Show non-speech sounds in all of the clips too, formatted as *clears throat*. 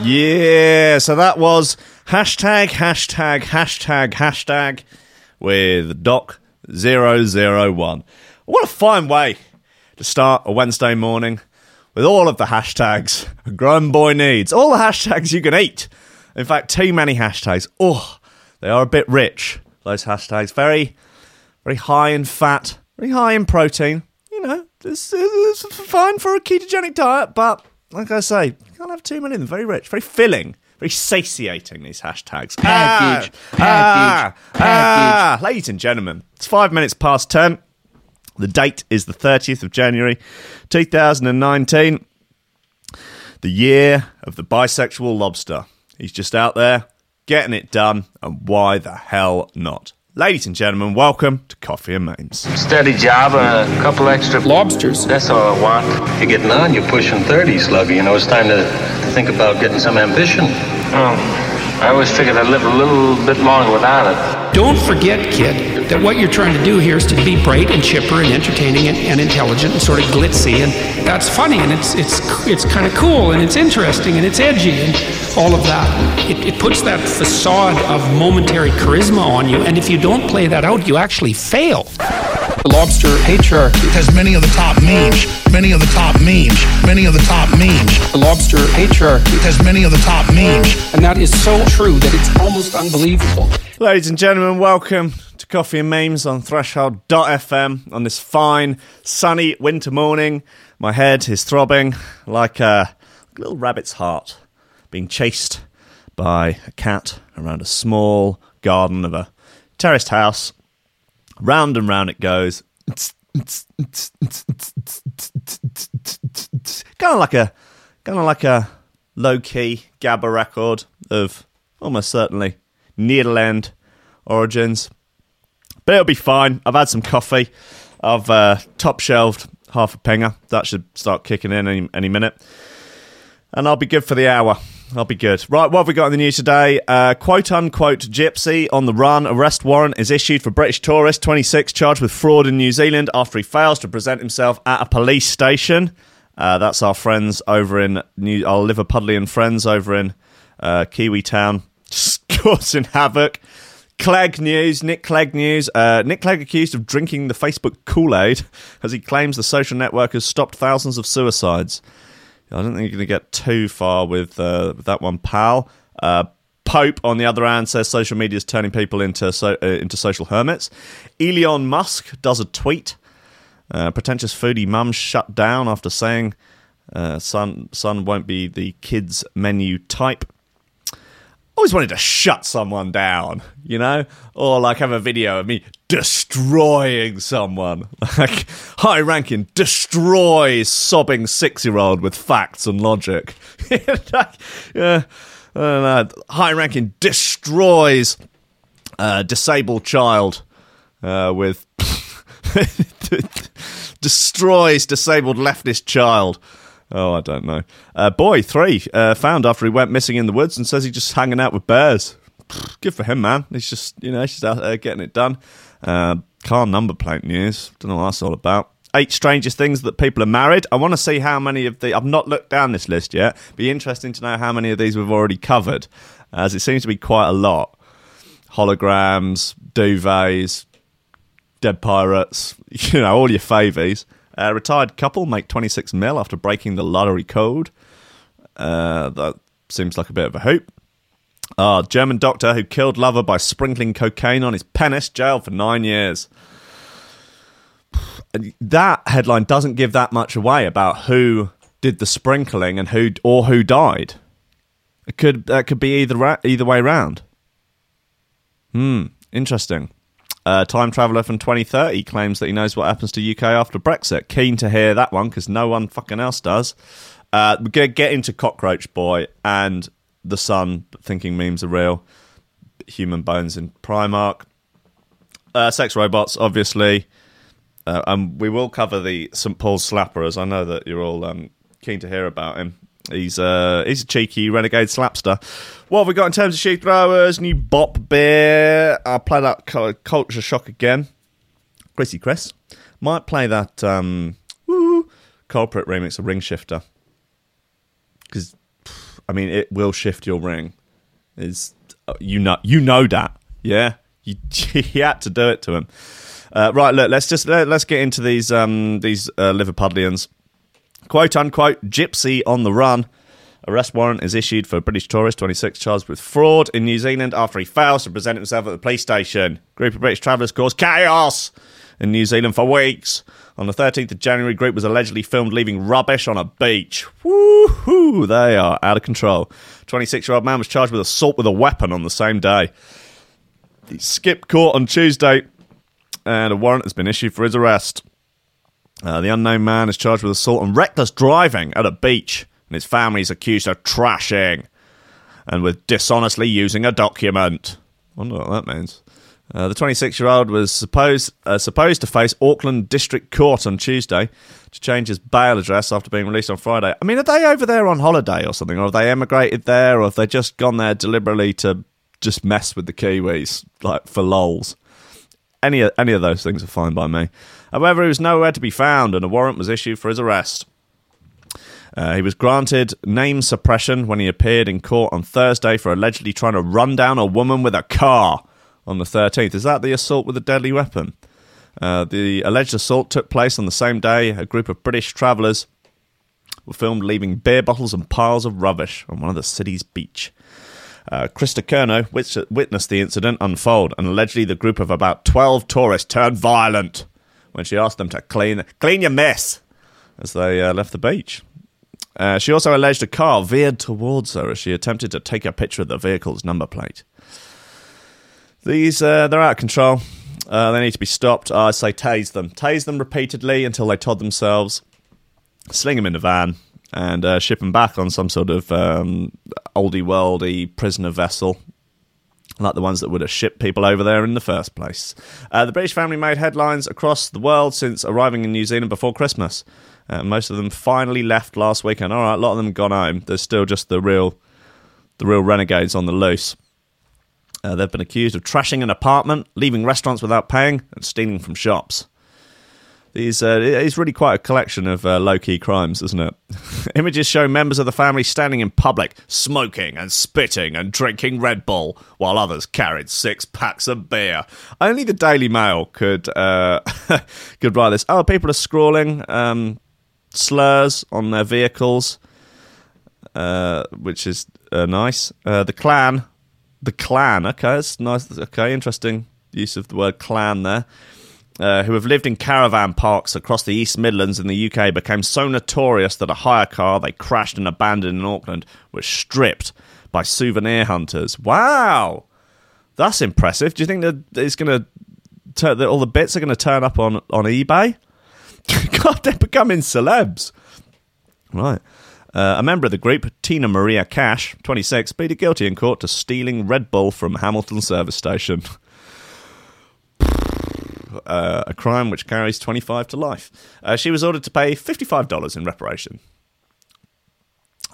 Yeah, so that was hashtag, hashtag, hashtag, hashtag with Doc001. What a fine way to start a Wednesday morning with all of the hashtags a grown boy needs. All the hashtags you can eat. In fact, too many hashtags. Oh, they are a bit rich, those hashtags. Very, very high in fat, very high in protein. You know, this is fine for a ketogenic diet, but like I say, you can't have too many of them. Very rich, very filling, very satiating, these hashtags. Package, Ah, package, ah, ah. Ladies and gentlemen, it's five minutes past ten. The date is the 30th of January, 2019. The year of the bisexual lobster. He's just out there getting it done, and why the hell not? Ladies and gentlemen, welcome to Coffee and Memes. Steady job a couple extra Lobsters. That's all I want. You're getting on, you're pushing 30, Sluggy. You know, it's time to, to think about getting some ambition. Oh, I always figured I'd live a little bit longer without it. Don't forget, kid, that what you're trying to do here is to be bright and chipper and entertaining and, and intelligent and sort of glitzy, and that's funny and it's it's it's kind of cool and it's interesting and it's edgy and all of that. It, it puts that facade of momentary charisma on you, and if you don't play that out, you actually fail. The lobster patriarchy. has many of the top memes, many of the top memes, many of the top memes, The lobster patriarchy. has many of the top memes. And that is so true that it's almost unbelievable. Ladies and gentlemen, welcome to Coffee and Memes on Threshold.fm on this fine, sunny winter morning. My head is throbbing like a little rabbit's heart being chased by a cat around a small garden of a terraced house. Round and round it goes. Kind of like a, kind of like a low-key Gabba record of almost certainly Netherland origins. But it'll be fine. I've had some coffee. I've uh, top shelved half a pinger. That should start kicking in any, any minute. And I'll be good for the hour. I'll be good. Right, what have we got in the news today? Uh, quote unquote gypsy on the run. Arrest warrant is issued for British tourist 26 charged with fraud in New Zealand after he fails to present himself at a police station. Uh, that's our friends over in New, our Liverpudlian friends over in uh, Kiwi Town, causing havoc. Clegg news, Nick Clegg news. Uh, Nick Clegg accused of drinking the Facebook Kool Aid *laughs* as he claims the social network has stopped thousands of suicides. I don't think you're going to get too far with, uh, with that one, pal. Uh, Pope, on the other hand, says social media is turning people into so, uh, into social hermits. Elon Musk does a tweet. Uh, pretentious foodie mum shut down after saying uh, son son won't be the kids menu type. Always wanted to shut someone down, you know, or like have a video of me destroying someone, *laughs* like high ranking destroys sobbing six year old with facts and logic. *laughs* yeah, I don't know. High ranking destroys uh, disabled child uh, with *laughs* destroys disabled leftist child. Oh, I don't know. Uh, boy three uh, found after he went missing in the woods and says he's just hanging out with bears. Good for him, man. He's just you know he's just out there getting it done. Uh, car number plate news. Don't know what that's all about. Eight strangest things that people are married. I want to see how many of the. I've not looked down this list yet. Be interesting to know how many of these we've already covered, as it seems to be quite a lot. Holograms, duvets, dead pirates, *laughs* you know, all your favies. Uh, retired couple make 26 mil after breaking the lottery code. Uh, that seems like a bit of a hoop. Ah, German doctor who killed lover by sprinkling cocaine on his penis, jailed for nine years. That headline doesn't give that much away about who did the sprinkling and who or who died. It could that could be either either way round. Hmm, interesting. Uh, time traveler from 2030 claims that he knows what happens to UK after Brexit. Keen to hear that one because no one fucking else does. Uh, we're gonna get into Cockroach Boy and the Sun, thinking memes are real. Human bones in Primark. Uh, sex robots, obviously. Uh, and we will cover the St Paul's Slapper, as I know that you're all um, keen to hear about him. He's uh, he's a cheeky renegade slapster. What have we got in terms of shoe throwers? New Bop Beer. I'll play that Culture Shock again. Chrissy Chris. Might play that um, Culprit remix of Ring Shifter. Because I mean, it will shift your ring. Is uh, you know you know that, yeah? You, *laughs* you had to do it to him. Uh, right, look, let's just let, us get into these um, these uh, Liverpudlians. Quote unquote, gypsy on the run. Arrest warrant is issued for a British tourist, 26, charged with fraud in New Zealand after he fails to present himself at the police station. Group of British travellers caused chaos in New Zealand for weeks. On the 13th of January, group was allegedly filmed leaving rubbish on a beach. Woohoo! They are out of control. 26 year old man was charged with assault with a weapon on the same day. He skipped court on Tuesday, and a warrant has been issued for his arrest. Uh, the unknown man is charged with assault and reckless driving at a beach and his family is accused of trashing and with dishonestly using a document. I wonder what that means. Uh, the 26 year old was supposed, uh, supposed to face Auckland District Court on Tuesday to change his bail address after being released on Friday. I mean, are they over there on holiday or something? Or have they emigrated there? Or have they just gone there deliberately to just mess with the Kiwis, like for lols? Any, any of those things are fine by me. However, he was nowhere to be found and a warrant was issued for his arrest. Uh, he was granted name suppression when he appeared in court on Thursday for allegedly trying to run down a woman with a car on the 13th. Is that the assault with a deadly weapon? Uh, the alleged assault took place on the same day. A group of British travellers were filmed leaving beer bottles and piles of rubbish on one of the city's beach. Uh, Krista Kerno witnessed the incident unfold, and allegedly the group of about 12 tourists turned violent when she asked them to clean clean your mess as they uh, left the beach. Uh, she also alleged a car veered towards her as she attempted to take a picture of the vehicle's number plate. These, uh, they're out of control. Uh, they need to be stopped. I say tase them. Tase them repeatedly until they Todd themselves, sling them in the van, and uh, ship them back on some sort of um, oldie worldy prisoner vessel like the ones that would have shipped people over there in the first place. Uh, the British family made headlines across the world since arriving in New Zealand before Christmas. Uh, most of them finally left last weekend. All right, a lot of them gone home. There's still just the real, the real renegades on the loose. Uh, they've been accused of trashing an apartment, leaving restaurants without paying, and stealing from shops. These, uh, it's really quite a collection of uh, low key crimes, isn't it? *laughs* Images show members of the family standing in public, smoking and spitting and drinking Red Bull, while others carried six packs of beer. Only the Daily Mail could uh, *laughs* could write this. Oh, people are scrawling. Um, slurs on their vehicles, uh, which is uh, nice. Uh, the clan, the clan. Okay, that's nice. Okay, interesting use of the word clan there. Uh, who have lived in caravan parks across the East Midlands in the UK became so notorious that a hire car they crashed and abandoned in Auckland was stripped by souvenir hunters. Wow, that's impressive. Do you think that it's going to that all the bits are going to turn up on on eBay? *laughs* God, they're becoming celebs. Right. Uh, a member of the group, Tina Maria Cash, 26, pleaded guilty in court to stealing Red Bull from Hamilton service station. *laughs* uh, a crime which carries 25 to life. Uh, she was ordered to pay $55 in reparation.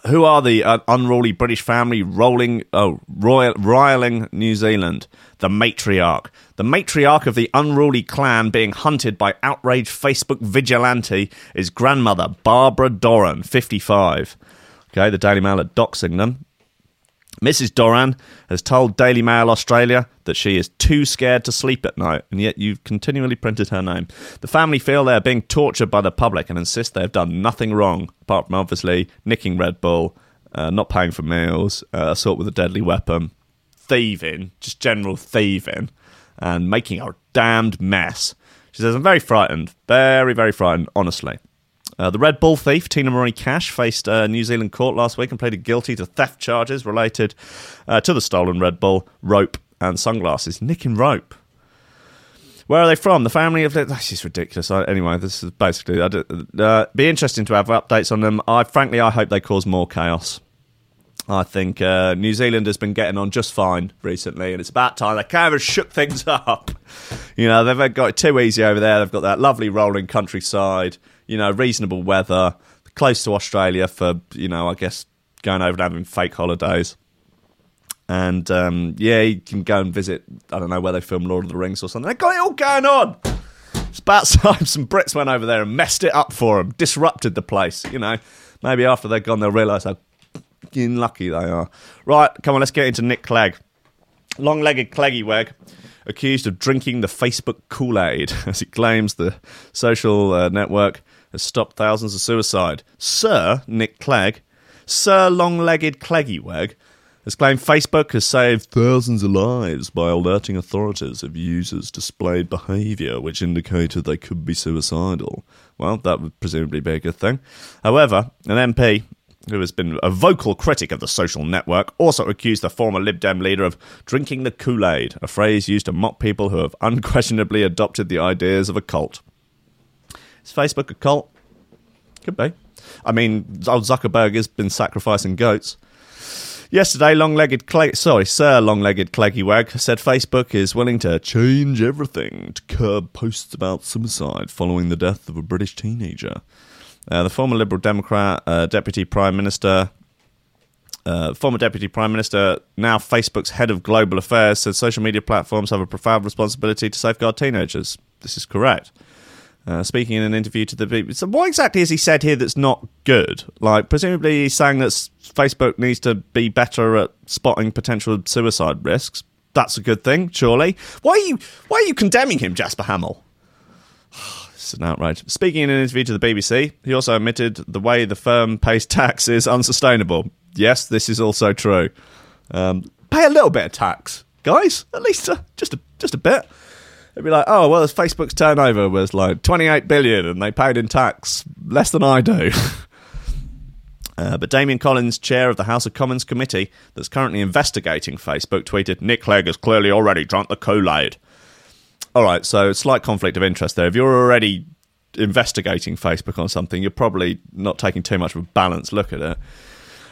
Who are the uh, unruly British family rolling, oh, royal, riling New Zealand? The matriarch. The matriarch of the unruly clan being hunted by outraged Facebook vigilante is grandmother Barbara Doran, 55. Okay, the Daily Mail are doxing them. Mrs. Doran has told Daily Mail Australia that she is too scared to sleep at night, and yet you've continually printed her name. The family feel they are being tortured by the public and insist they have done nothing wrong, apart from obviously nicking Red Bull, uh, not paying for meals, uh, assault with a deadly weapon, thieving, just general thieving, and making a damned mess. She says, I'm very frightened, very, very frightened, honestly. Uh, the Red Bull thief, Tina Marie Cash, faced a New Zealand court last week and pleaded guilty to theft charges related uh, to the stolen Red Bull, rope, and sunglasses. Nicking rope. Where are they from? The family of. This is ridiculous. I, anyway, this is basically. Uh, be interesting to have updates on them. I frankly, I hope they cause more chaos. I think uh, New Zealand has been getting on just fine recently, and it's about time they kind of shook things *laughs* up. You know, they've got it too easy over there. They've got that lovely rolling countryside you know, reasonable weather, close to Australia for, you know, I guess going over and having fake holidays. And um, yeah, you can go and visit, I don't know where they film Lord of the Rings or something. They got it all going on. It's about *laughs* time some Brits went over there and messed it up for them, disrupted the place. You know, maybe after they're gone, they'll realise how fucking lucky they are. Right, come on, let's get into Nick Clegg. Long legged Cleggy accused of drinking the Facebook Kool Aid *laughs* as he claims the social uh, network has stopped thousands of suicide. Sir Nick Clegg, Sir Long legged Cleggyweg, has claimed Facebook has saved thousands of lives by alerting authorities of users' displayed behaviour which indicated they could be suicidal. Well, that would presumably be a good thing. However, an MP who has been a vocal critic of the social network, also accused the former Lib Dem leader of drinking the Kool Aid, a phrase used to mock people who have unquestionably adopted the ideas of a cult. Is Facebook a cult? Could be. I mean, old Zuckerberg has been sacrificing goats. Yesterday, long-legged Cle- sorry, Sir Long-legged Cleggywag said Facebook is willing to change everything to curb posts about suicide following the death of a British teenager. Uh, the former Liberal Democrat uh, Deputy Prime Minister, uh, former Deputy Prime Minister, now Facebook's head of global affairs, said social media platforms have a profound responsibility to safeguard teenagers. This is correct. Uh, speaking in an interview to the BBC. So, what exactly has he said here that's not good? Like, presumably, he's saying that Facebook needs to be better at spotting potential suicide risks. That's a good thing, surely. Why are you Why are you condemning him, Jasper Hamill? *sighs* It's an outrage. Speaking in an interview to the BBC, he also admitted the way the firm pays tax is unsustainable. Yes, this is also true. Um, pay a little bit of tax, guys. At least uh, just a just a bit. It'd be like, oh well, Facebook's turnover was like 28 billion, and they paid in tax less than I do. *laughs* Uh, but Damian Collins, chair of the House of Commons committee that's currently investigating Facebook, tweeted, Nick Clegg has clearly already drunk the Kool Aid. All right, so slight conflict of interest there. If you're already investigating Facebook on something, you're probably not taking too much of a balanced look at it.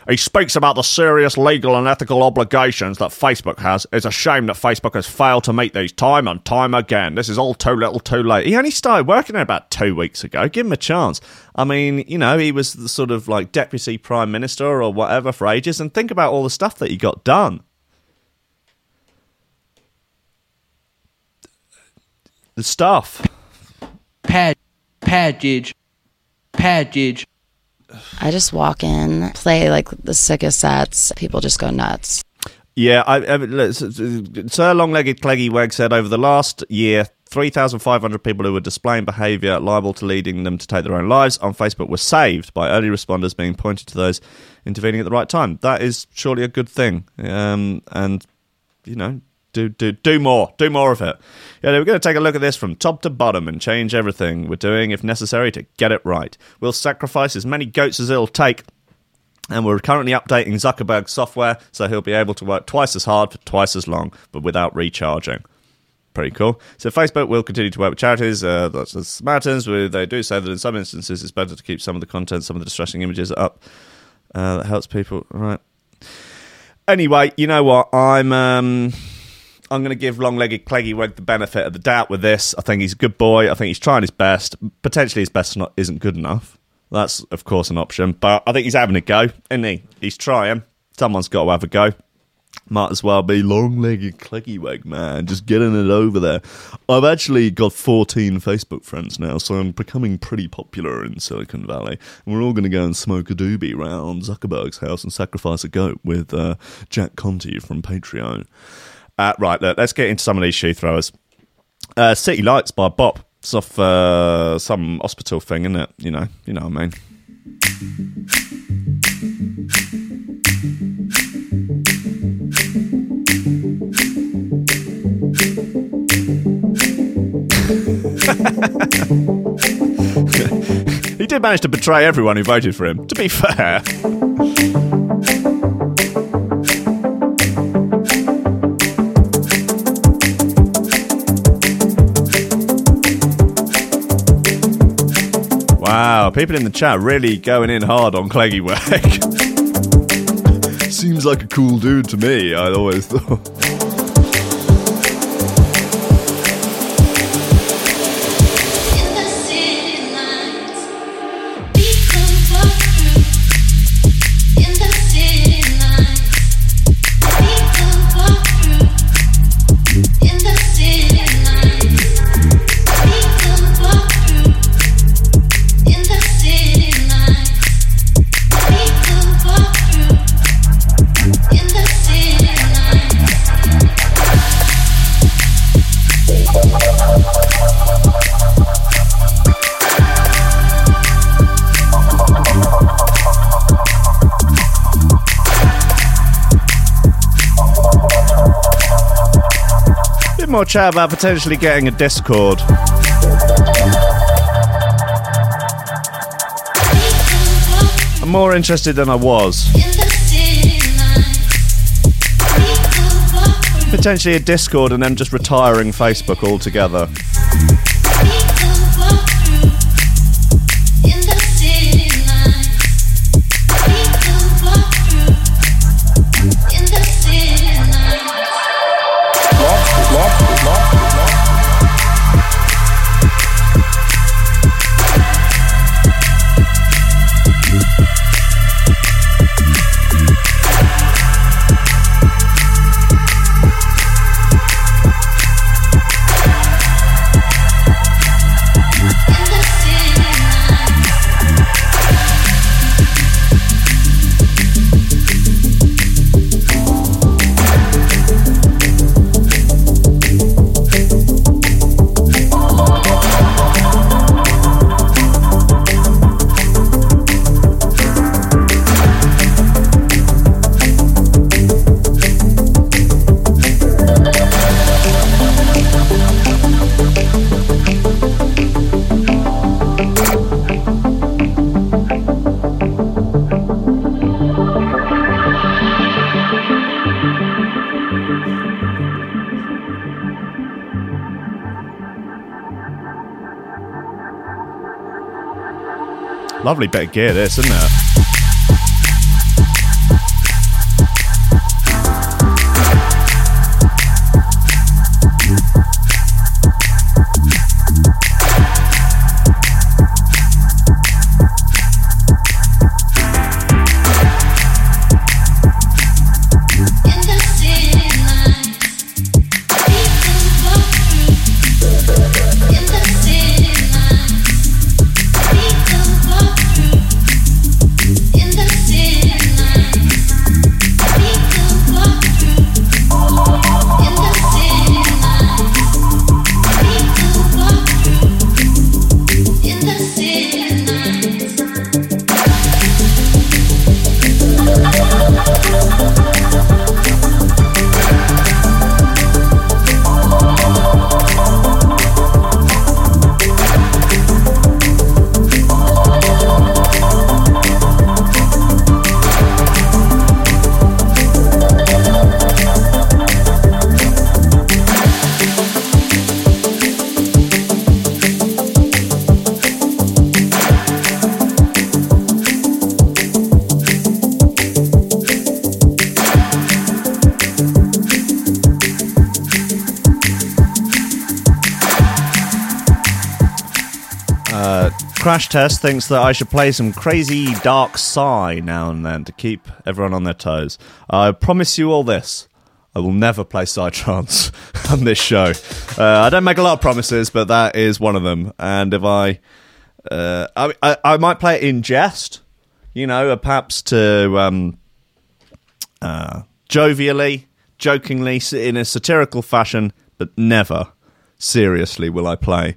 He speaks about the serious legal and ethical obligations that Facebook has. It's a shame that Facebook has failed to meet these time and time again. This is all too little, too late. He only started working about two weeks ago. Give him a chance. I mean, you know, he was the sort of like deputy prime minister or whatever for ages, and think about all the stuff that he got done. The stuff. Pad, package, package. I just walk in, play like the sickest sets. People just go nuts. Yeah, I, I, Sir Long-legged Cleggy Weg said over the last year, 3,500 people who were displaying behaviour liable to leading them to take their own lives on Facebook were saved by early responders being pointed to those intervening at the right time. That is surely a good thing. Um, and, you know, do do do more, do more of it. Yeah, we're going to take a look at this from top to bottom and change everything we're doing, if necessary, to get it right. We'll sacrifice as many goats as it'll take. And we're currently updating Zuckerberg's software, so he'll be able to work twice as hard for twice as long, but without recharging. Pretty cool. So Facebook will continue to work with charities, uh, that's the Samaritans. They do say that in some instances it's better to keep some of the content, some of the distressing images up. Uh, that helps people. Right. Anyway, you know what? I'm um, I'm going to give long-legged Cleggy the benefit of the doubt with this. I think he's a good boy. I think he's trying his best. Potentially, his best not, isn't good enough. That's of course an option, but I think he's having a go, isn't he? He's trying. Someone's got to have a go. Might as well be long-legged Cleggyweg, man. Just getting it over there. I've actually got 14 Facebook friends now, so I'm becoming pretty popular in Silicon Valley. And we're all going to go and smoke a doobie round Zuckerberg's house and sacrifice a goat with uh, Jack Conte from Patreon. Uh, right, look, let's get into some of these shoe throwers. Uh, City Lights by Bop. It's off uh, some hospital thing, isn't it? You know, you know what I mean. *laughs* he did manage to betray everyone who voted for him, to be fair. Wow, people in the chat really going in hard on Cleggy Work. *laughs* Seems like a cool dude to me, I always thought. More chat about potentially getting a Discord. I'm more interested than I was. Potentially a Discord and then just retiring Facebook altogether. Lovely bit of gear, this, isn't it? Crash Test thinks that I should play some crazy dark psy now and then to keep everyone on their toes. I promise you all this. I will never play Psytrance *laughs* on this show. Uh, I don't make a lot of promises, but that is one of them. And if I, uh, I, I, I might play it in jest, you know, uh, perhaps to um, uh, jovially, jokingly, in a satirical fashion, but never seriously will I play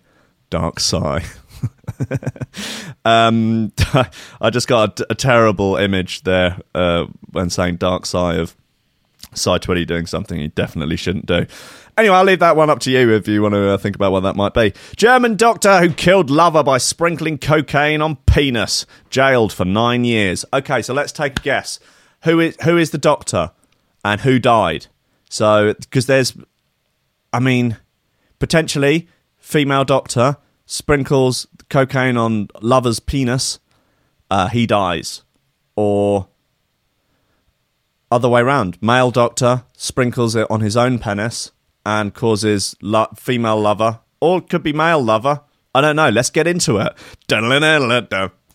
Dark Psy. *laughs* *laughs* um, *laughs* I just got a, a terrible image there uh, when saying Dark Side of Side 20 doing something he definitely shouldn't do. Anyway, I'll leave that one up to you if you want to uh, think about what that might be. German doctor who killed lover by sprinkling cocaine on penis, jailed for nine years. Okay, so let's take a guess. Who is who is the doctor, and who died? So, because there's, I mean, potentially female doctor sprinkles cocaine on lover's penis, uh, he dies. Or other way around, male doctor sprinkles it on his own penis and causes lo- female lover, or it could be male lover. I don't know. Let's get into it.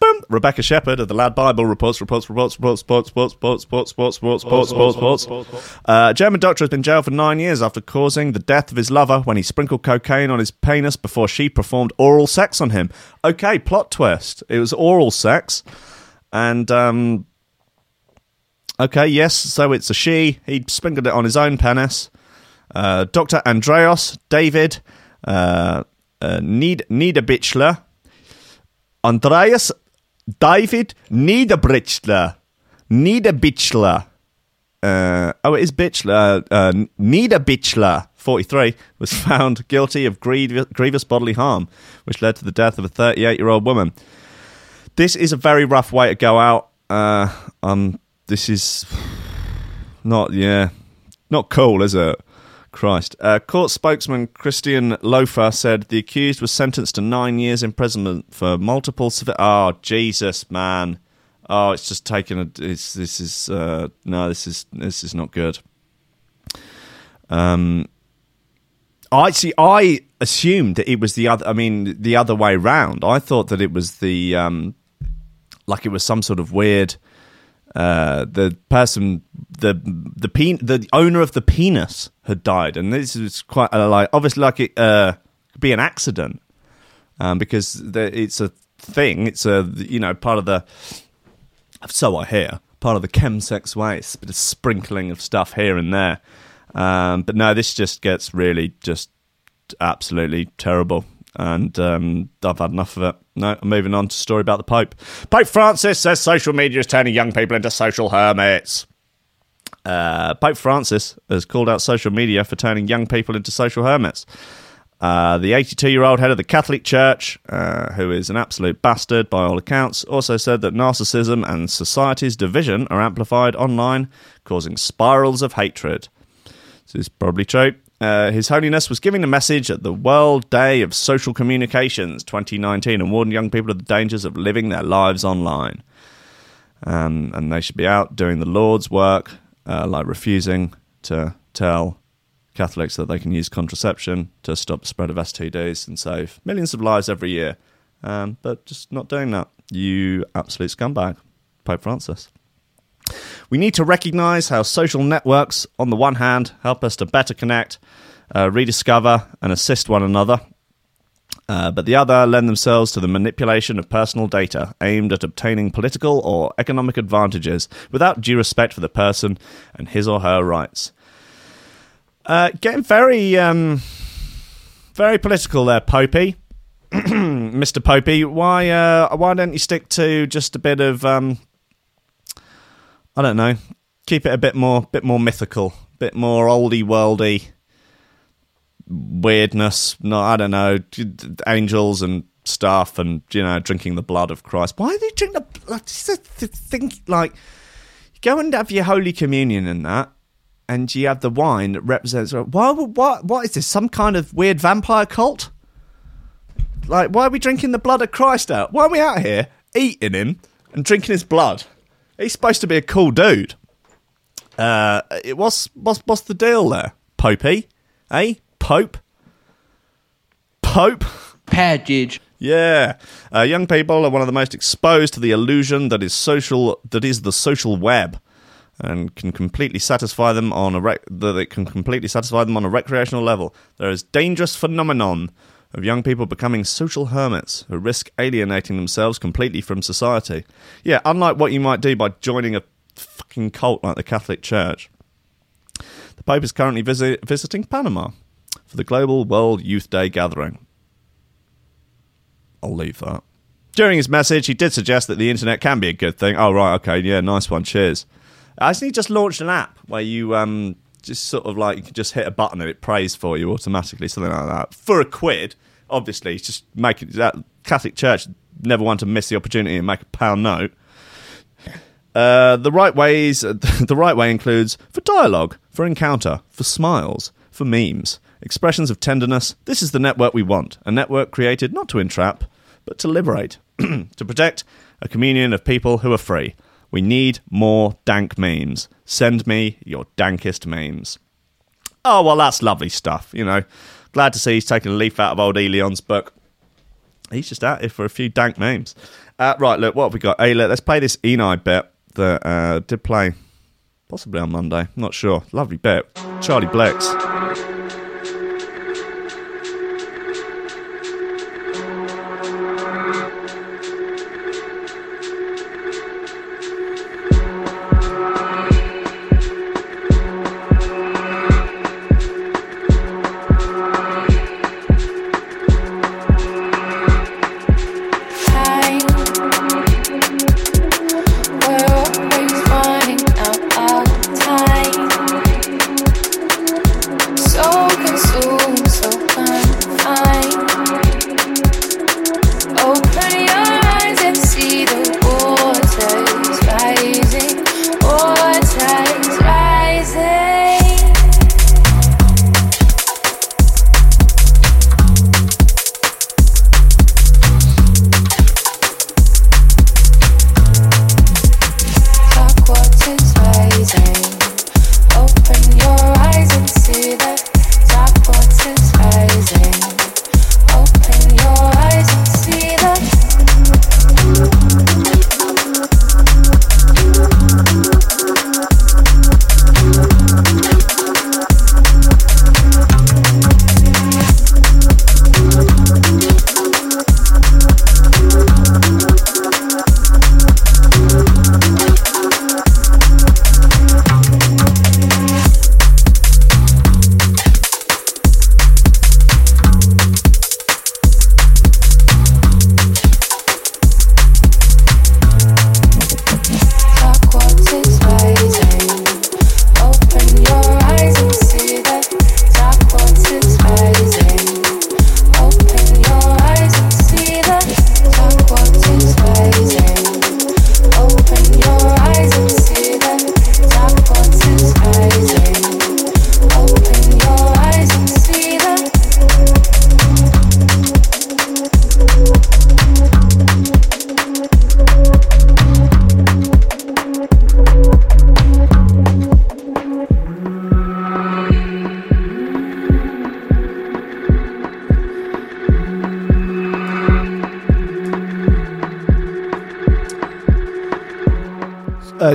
Boom. Rebecca Shepherd of the Lad Bible reports, reports, reports, reports, sports, sports, sports, sports, sports, sports. Sports sports. Uh, German doctor has been jailed for nine years after causing the death of his lover when he sprinkled cocaine on his penis before she performed oral sex on him. Okay, plot twist. It was oral sex, and um, okay, yes, so it's a she. He sprinkled it on his own penis. Uh, Dr. Andreas David uh, uh, Nied- Niederbichler. Andreas David Niederbichler. Niederbichler. uh, oh, it is Bitchler. Uh, Nida Bitchler, 43, was *laughs* found guilty of grievous, grievous bodily harm, which led to the death of a 38 year old woman. This is a very rough way to go out. Uh, um, this is *sighs* not, yeah, not cool, is it? Christ. Uh, court spokesman Christian Lofer said the accused was sentenced to nine years imprisonment for multiple civil. Oh, Jesus, man. Oh, it's just taken a. This is uh, no, this is this is not good. Um, I see. I assumed that it was the other. I mean, the other way round. I thought that it was the um, like it was some sort of weird. Uh, the person, the the pen, the owner of the penis had died, and this is quite uh, like obviously like it uh, could be an accident, um, because the, it's a thing. It's a you know part of the. So I hear part of the chemsex waste, bit of sprinkling of stuff here and there, um, but no, this just gets really just absolutely terrible. And um, I've had enough of it. No, I'm moving on to a story about the Pope. Pope Francis says social media is turning young people into social hermits. Uh, Pope Francis has called out social media for turning young people into social hermits. Uh, the 82 year old head of the Catholic Church, uh, who is an absolute bastard by all accounts, also said that narcissism and society's division are amplified online, causing spirals of hatred. This is probably true. Uh, His Holiness was giving a message at the World Day of Social Communications 2019 and warned young people of the dangers of living their lives online. Um, and they should be out doing the Lord's work, uh, like refusing to tell Catholics that they can use contraception to stop the spread of STDs and save millions of lives every year. Um, but just not doing that. You absolute scumbag, Pope Francis. We need to recognize how social networks, on the one hand, help us to better connect, uh, rediscover, and assist one another. Uh, but the other lend themselves to the manipulation of personal data aimed at obtaining political or economic advantages without due respect for the person and his or her rights. Uh, getting very, um, very political there, Popey. *clears throat* Mr. Popey, why, uh, why don't you stick to just a bit of um, I don't know. Keep it a bit more, bit more mythical, bit more oldie worldy weirdness. No, I don't know. Angels and stuff, and you know, drinking the blood of Christ. Why do you drink the blood? Think like go and have your holy communion and that, and you have the wine that represents. Why? What? What is this? Some kind of weird vampire cult? Like, why are we drinking the blood of Christ out? Why are we out here eating him and drinking his blood? He's supposed to be a cool dude. Uh, it what's what's what's the deal there, Popey? Eh, Pope? Pope? Package. Yeah, uh, young people are one of the most exposed to the illusion that is social, that is the social web, and can completely satisfy them on a rec- that it can completely satisfy them on a recreational level. There is dangerous phenomenon of young people becoming social hermits who risk alienating themselves completely from society. Yeah, unlike what you might do by joining a fucking cult like the Catholic Church. The Pope is currently visit- visiting Panama for the Global World Youth Day gathering. I'll leave that. During his message, he did suggest that the internet can be a good thing. Oh, right, okay, yeah, nice one, cheers. Hasn't he just launched an app where you um, just sort of like you can just hit a button and it prays for you automatically, something like that, for a quid? Obviously, it's just making that Catholic Church never want to miss the opportunity and make a pound note. Uh, the right ways, *laughs* the right way includes for dialogue, for encounter, for smiles, for memes, expressions of tenderness. This is the network we want a network created not to entrap, but to liberate, *clears throat* to protect a communion of people who are free. We need more dank memes. Send me your dankest memes. Oh, well, that's lovely stuff, you know. Glad to see he's taking a leaf out of old Elon's book. He's just out here for a few dank memes. Uh, right, look, what have we got? Hey, look, let's play this Eni bit that uh, did play possibly on Monday. Not sure. Lovely bit. Charlie Blex.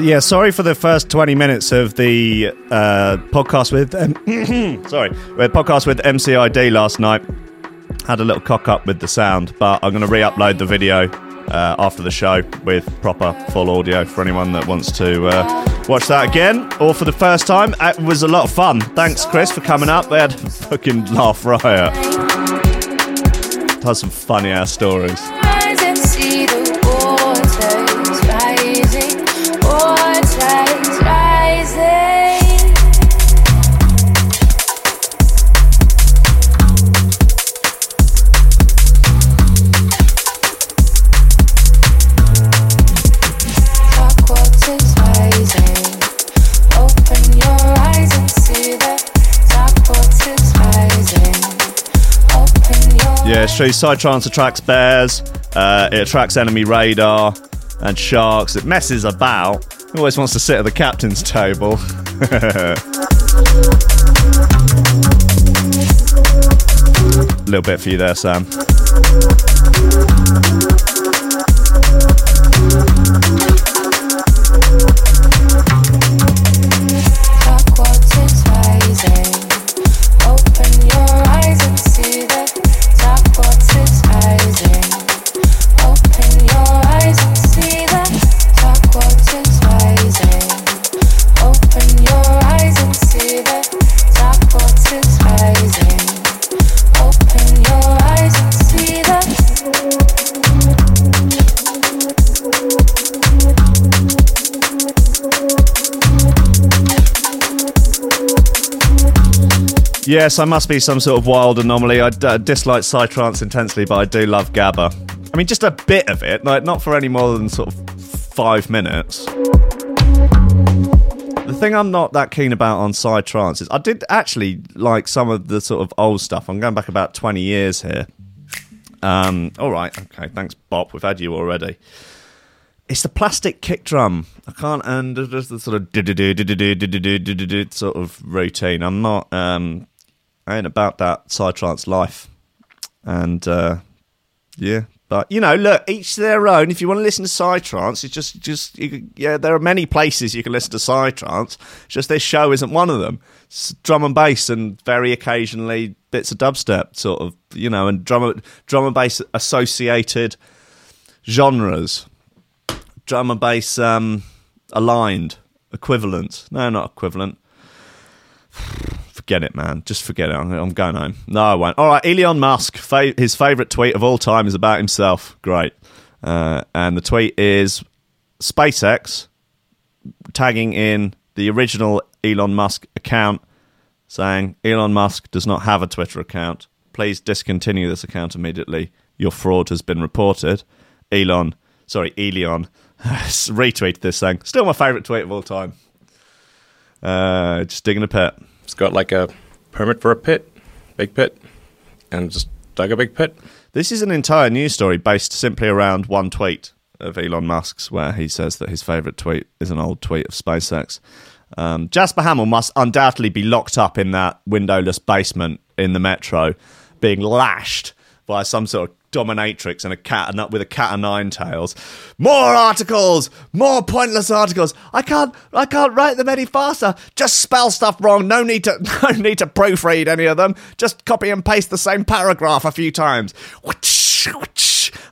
Yeah, sorry for the first 20 minutes of the uh, podcast with. Um, *coughs* sorry, we had podcast with MCID last night. Had a little cock up with the sound, but I'm going to re upload the video uh, after the show with proper full audio for anyone that wants to uh, watch that again or for the first time. It was a lot of fun. Thanks, Chris, for coming up. We had a fucking laugh riot. Had some funny ass stories. Yeah, it's true. Psytrance attracts bears. Uh, it attracts enemy radar and sharks. It messes about. It always wants to sit at the captain's table. A *laughs* little bit for you there, Sam. Yes, I must be some sort of wild anomaly. I dislike Psytrance intensely, but I do love Gabba. I mean, just a bit of it, like not for any more than sort of five minutes. The thing I'm not that keen about on Psytrance is I did actually like some of the sort of old stuff. I'm going back about 20 years here. Um, all right, okay, thanks, Bob. We've had you already. It's the plastic kick drum. I can't, and there's the sort of du-du-du-du-du-du-du-du-du-du sort of routine. I'm not, um, Ain't about that psytrance life. And uh, yeah, but you know, look, each their own. If you want to listen to psytrance, it's just, just you, yeah, there are many places you can listen to psytrance. It's just this show isn't one of them. It's drum and bass, and very occasionally bits of dubstep, sort of, you know, and drum, drum and bass associated genres drum and bass um, aligned, equivalent. No, not equivalent. Forget it, man. Just forget it. I'm, going home. No, I won't. All right, Elon Musk. Fa- his favorite tweet of all time is about himself. Great. Uh, and the tweet is SpaceX tagging in the original Elon Musk account saying Elon Musk does not have a Twitter account. Please discontinue this account immediately. Your fraud has been reported. Elon, sorry, Elon, *laughs* retweeted this saying, still my favourite tweet of all time. Uh, just digging a pit. It's got like a permit for a pit, big pit, and just dug a big pit. This is an entire news story based simply around one tweet of Elon Musk's, where he says that his favourite tweet is an old tweet of SpaceX. Um, Jasper Hamill must undoubtedly be locked up in that windowless basement in the metro, being lashed by some sort of dominatrix and a cat and with a cat of nine tails. More articles, more pointless articles. I can't, I can't write them any faster. Just spell stuff wrong. No need to, *laughs* no need to proofread any of them. Just copy and paste the same paragraph a few times.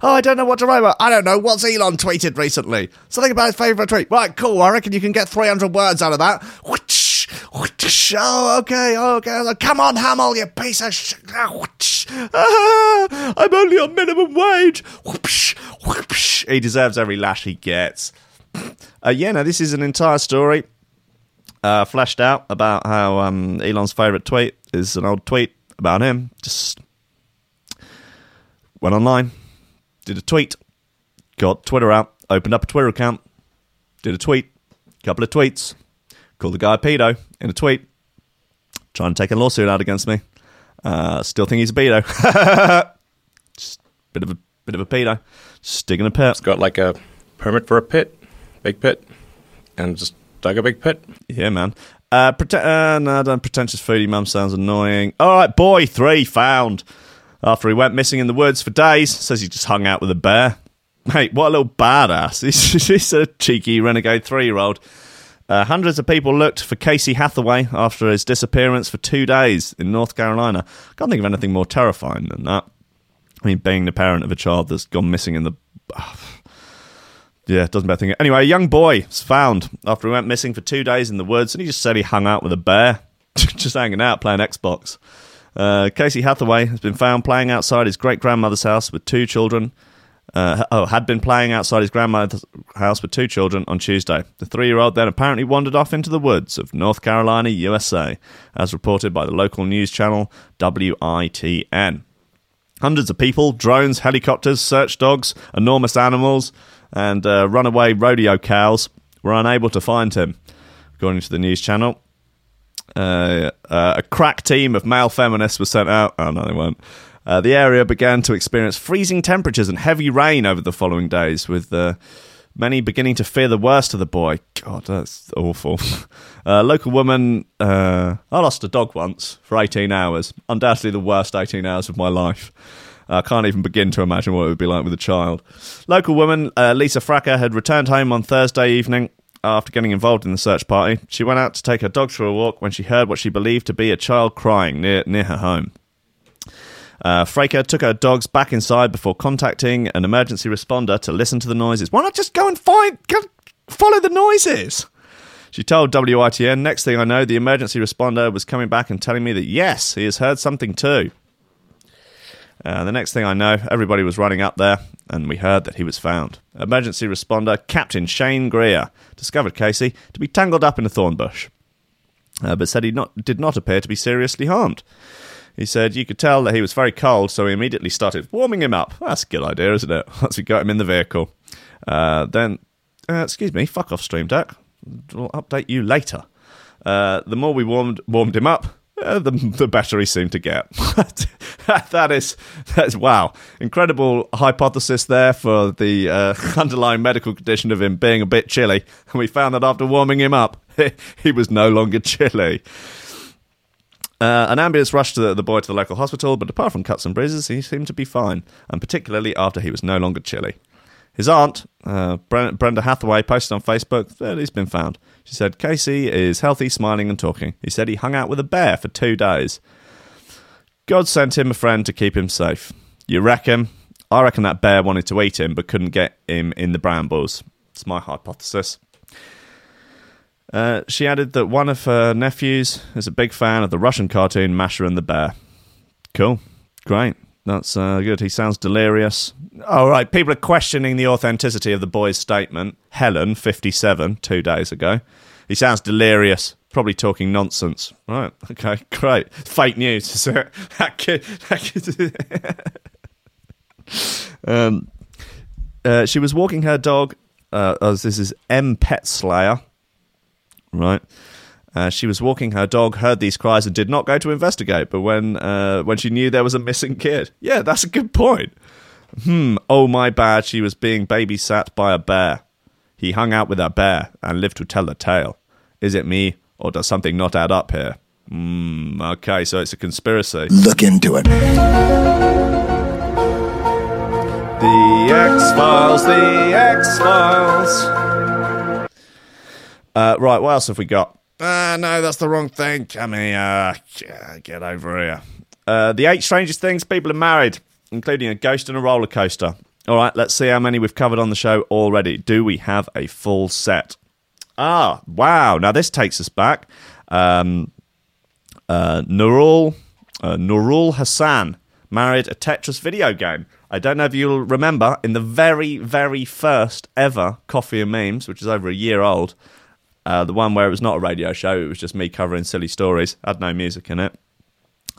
Oh, I don't know what to write about. I don't know. What's Elon tweeted recently? Something about his favourite tweet. Right, cool. I reckon you can get 300 words out of that. Oh, okay, okay. Come on, Hamill, you piece of. Whoosh. Ah, I'm only on minimum wage. He deserves every lash he gets. Uh, yeah, now this is an entire story uh, flashed out about how um, Elon's favourite tweet is an old tweet about him. Just went online, did a tweet, got Twitter out, opened up a Twitter account, did a tweet, couple of tweets, called the guy a pedo in a tweet, trying to take a lawsuit out against me. Uh, still think he's a pedo. *laughs* Just bit of a bit of a pedo. Just digging a pit. It's got like a permit for a pit, big pit, and just dug a big pit. Yeah, man. Uh, prete- uh, no, don't pretentious foodie mum sounds annoying. All right, boy three found after he went missing in the woods for days. Says he just hung out with a bear. Mate, what a little badass. *laughs* He's, he's a cheeky renegade three year old. Uh, hundreds of people looked for Casey Hathaway after his disappearance for two days in North Carolina. Can't think of anything more terrifying than that. I mean, being the parent of a child that's gone missing in the. *sighs* yeah, doesn't bear thinking. Anyway, a young boy was found after he went missing for two days in the woods, and he just said he hung out with a bear, *laughs* just hanging out playing Xbox. Uh, Casey Hathaway has been found playing outside his great grandmother's house with two children. Uh, oh, had been playing outside his grandmother's house with two children on Tuesday. The three year old then apparently wandered off into the woods of North Carolina, USA, as reported by the local news channel WITN. Hundreds of people, drones, helicopters, search dogs, enormous animals, and uh, runaway rodeo cows were unable to find him, according to the news channel. Uh, uh, a crack team of male feminists was sent out. Oh, no, they weren't. Uh, the area began to experience freezing temperatures and heavy rain over the following days, with uh, many beginning to fear the worst of the boy. God, that's awful. A *laughs* local woman, uh, I lost a dog once for 18 hours. Undoubtedly the worst 18 hours of my life. I can't even begin to imagine what it would be like with a child. Local woman uh, Lisa Fraker had returned home on Thursday evening after getting involved in the search party. She went out to take her dogs for a walk when she heard what she believed to be a child crying near near her home. Uh, Fraker took her dogs back inside before contacting an emergency responder to listen to the noises. Why not just go and find, go, follow the noises? She told WITN, next thing I know, the emergency responder was coming back and telling me that yes, he has heard something too. Uh, the next thing I know, everybody was running up there, and we heard that he was found. Emergency responder Captain Shane Greer discovered Casey to be tangled up in a thorn bush, uh, but said he not, did not appear to be seriously harmed. He said you could tell that he was very cold, so he immediately started warming him up. That's a good idea, isn't it? *laughs* Once we got him in the vehicle. Uh, then, uh, excuse me, fuck off, Stream Deck. We'll update you later. Uh, the more we warmed warmed him up, uh, the the better he seemed to get. *laughs* that is that's wow, incredible hypothesis there for the uh, *laughs* underlying medical condition of him being a bit chilly, and we found that after warming him up, he was no longer chilly. Uh, an ambulance rushed the, the boy to the local hospital, but apart from cuts and bruises, he seemed to be fine, and particularly after he was no longer chilly. His aunt, uh, Brenda Hathaway, posted on Facebook that he's been found. She said Casey is healthy, smiling, and talking. He said he hung out with a bear for two days. God sent him a friend to keep him safe. You reckon? I reckon that bear wanted to eat him but couldn't get him in the brambles. It's my hypothesis. Uh, she added that one of her nephews is a big fan of the Russian cartoon Masha and the Bear. Cool. Great. That's uh, good. He sounds delirious. All right. People are questioning the authenticity of the boy's statement. Helen, 57, two days ago. He sounds delirious. Probably talking nonsense. Right. *laughs* Okay. Great. Fake news. is *laughs* it? that kid. That kid *laughs* um, uh, she was walking her dog. Uh, as this is M. Pet Slayer right? Uh, she was walking her dog, heard these cries, and did not go to investigate. But when uh, when she knew there was a missing kid, yeah, that's a good point. Hmm. Oh my bad. She was being babysat by a bear. He hung out with a bear and lived to tell the tale. Is it me, or does something not add up here? Hmm. Okay, so it's a conspiracy. Look into it. The X Files. The X Files. Uh, right, what else have we got? Ah, no, that's the wrong thing. Come here. Get over here. Uh, the eight strangest things people are married, including a ghost and a roller coaster. All right, let's see how many we've covered on the show already. Do we have a full set? Ah, wow. Now this takes us back. Um, uh, Nurul, uh, Nurul Hassan married a Tetris video game. I don't know if you'll remember in the very, very first ever Coffee and Memes, which is over a year old, uh, the one where it was not a radio show, it was just me covering silly stories, had no music in it.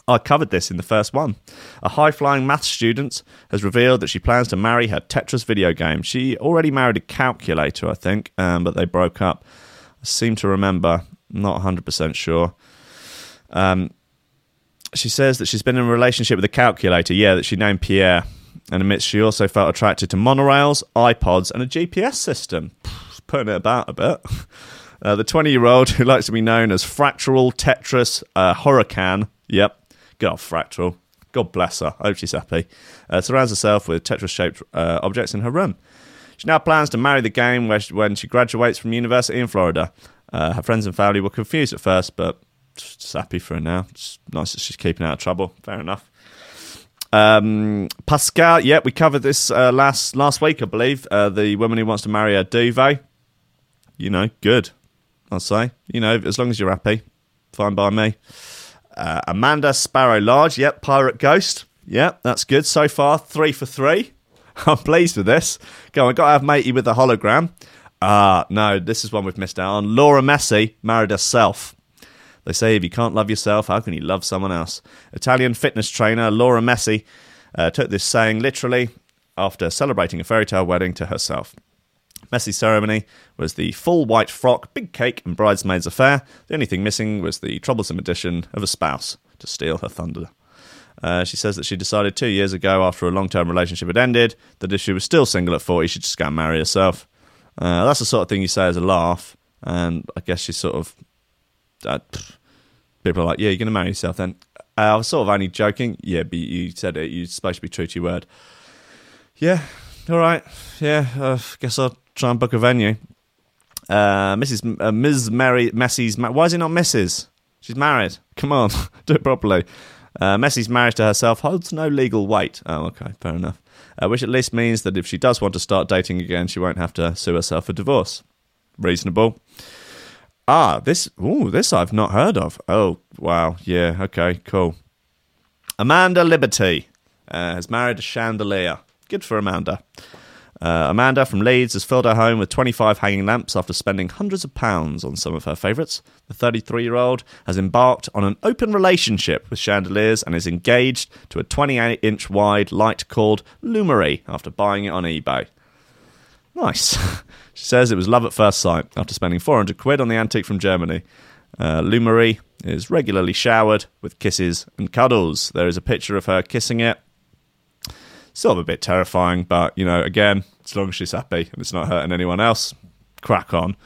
I covered this in the first one. A high flying maths student has revealed that she plans to marry her Tetris video game. She already married a calculator, I think, um, but they broke up. I seem to remember, not 100% sure. Um, she says that she's been in a relationship with a calculator, yeah, that she named Pierre, and admits she also felt attracted to monorails, iPods, and a GPS system. Putting it about a bit. *laughs* Uh, the 20 year old who likes to be known as Fractal Tetris uh. Yep. Good old Fractal. God bless her. I hope she's happy. Uh, surrounds herself with Tetris shaped uh, objects in her room. She now plans to marry the game she, when she graduates from university in Florida. Uh, her friends and family were confused at first, but just happy for her now. It's nice that she's keeping out of trouble. Fair enough. Um, Pascal, yeah, we covered this uh, last last week, I believe. Uh, the woman who wants to marry a duvet. You know, good. I'll say. You know, as long as you're happy, fine by me. Uh, Amanda Sparrow Large, yep, Pirate Ghost. Yep, that's good so far. Three for three. *laughs* I'm pleased with this. Go on, got to have matey with the hologram. Ah, no, this is one we've missed out on. Laura Mesi married herself. They say if you can't love yourself, how can you love someone else? Italian fitness trainer Laura Mesi uh, took this saying literally after celebrating a fairy tale wedding to herself. Mesi's ceremony was the full white frock, big cake, and bridesmaids affair. The only thing missing was the troublesome addition of a spouse to steal her thunder. Uh, she says that she decided two years ago, after a long term relationship had ended, that if she was still single at 40, she'd just go and marry herself. Uh, that's the sort of thing you say as a laugh, and I guess she's sort of. Uh, people are like, yeah, you're going to marry yourself then. Uh, I was sort of only joking. Yeah, but you said it. You're supposed to be true to your word. Yeah, all right. Yeah, uh, guess I'll try and book a venue. Uh, Mrs. Uh, Ms. Mary Mesi's. Ma- Why is it not Mrs.? She's married. Come on, *laughs* do it properly. Uh, Mesi's marriage to herself holds no legal weight. Oh, okay, fair enough. Uh, which at least means that if she does want to start dating again, she won't have to sue herself for divorce. Reasonable. Ah, this. Ooh, this I've not heard of. Oh, wow. Yeah. Okay. Cool. Amanda Liberty uh, has married a chandelier. Good for Amanda. Uh, Amanda from Leeds has filled her home with 25 hanging lamps after spending hundreds of pounds on some of her favourites. The 33 year old has embarked on an open relationship with chandeliers and is engaged to a 28 inch wide light called Lumiere after buying it on eBay. Nice. *laughs* she says it was love at first sight after spending 400 quid on the antique from Germany. Uh, Lumiere is regularly showered with kisses and cuddles. There is a picture of her kissing it sort of a bit terrifying, but you know, again, as long as she's happy and it's not hurting anyone else, crack on.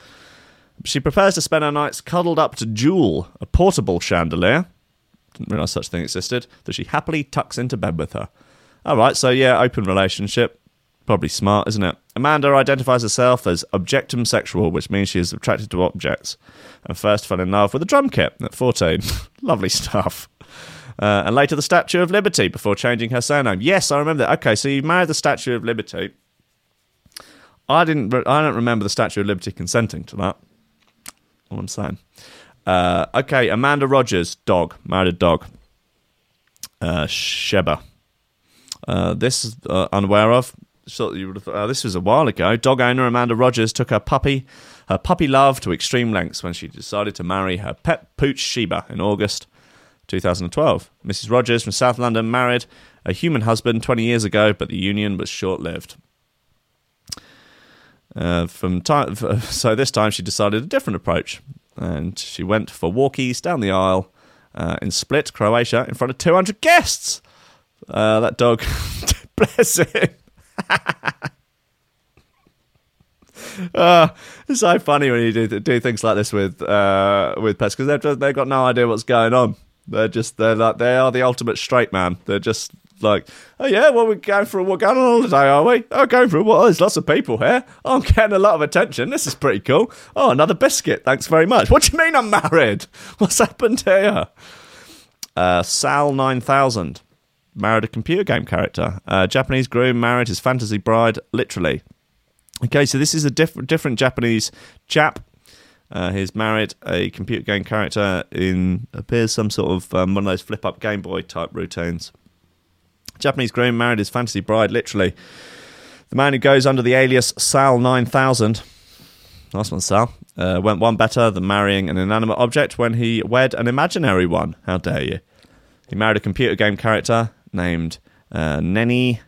She prefers to spend her nights cuddled up to Jewel, a portable chandelier. Didn't realise such thing existed. That she happily tucks into bed with her. All right, so yeah, open relationship. Probably smart, isn't it? Amanda identifies herself as objectum sexual, which means she is attracted to objects, and first fell in love with a drum kit at 14. *laughs* Lovely stuff. Uh, and later the Statue of Liberty before changing her surname. Yes, I remember that. Okay, so you married the Statue of Liberty. I didn't. Re- I don't remember the Statue of Liberty consenting to that. All I'm saying. Uh, okay, Amanda Rogers, dog, married a dog. Uh, Sheba. Uh, this uh, unaware of. So you would have uh, this was a while ago. Dog owner Amanda Rogers took her puppy, her puppy love, to extreme lengths when she decided to marry her pet pooch Sheba in August 2012. Mrs. Rogers from South London married a human husband 20 years ago, but the union was short lived. Uh, from time, *laughs* so this time she decided a different approach, and she went for walkies down the aisle uh, in Split, Croatia, in front of 200 guests. Uh, that dog, *laughs* bless him. Uh, *laughs* it's so funny when you do do things like this with uh, with pets because they've they've got no idea what's going on. They're just they're like they are the ultimate straight man. They're just like, oh yeah, well we're going for a we're going on holiday, are we? Oh, going for a what? Oh, there's lots of people here. Oh, I'm getting a lot of attention. This is pretty cool. Oh, another biscuit. Thanks very much. What do you mean I'm married? *laughs* What's happened here? Uh, Sal nine thousand married a computer game character. Uh, Japanese groom married his fantasy bride literally. Okay, so this is a different different Japanese chap. Uh, he's married a computer game character in appears some sort of um, one of those flip up Game Boy type routines. Japanese groom married his fantasy bride literally. The man who goes under the alias Sal nine thousand. Nice one, Sal. Uh, went one better than marrying an inanimate object when he wed an imaginary one. How dare you? He married a computer game character named uh, Nene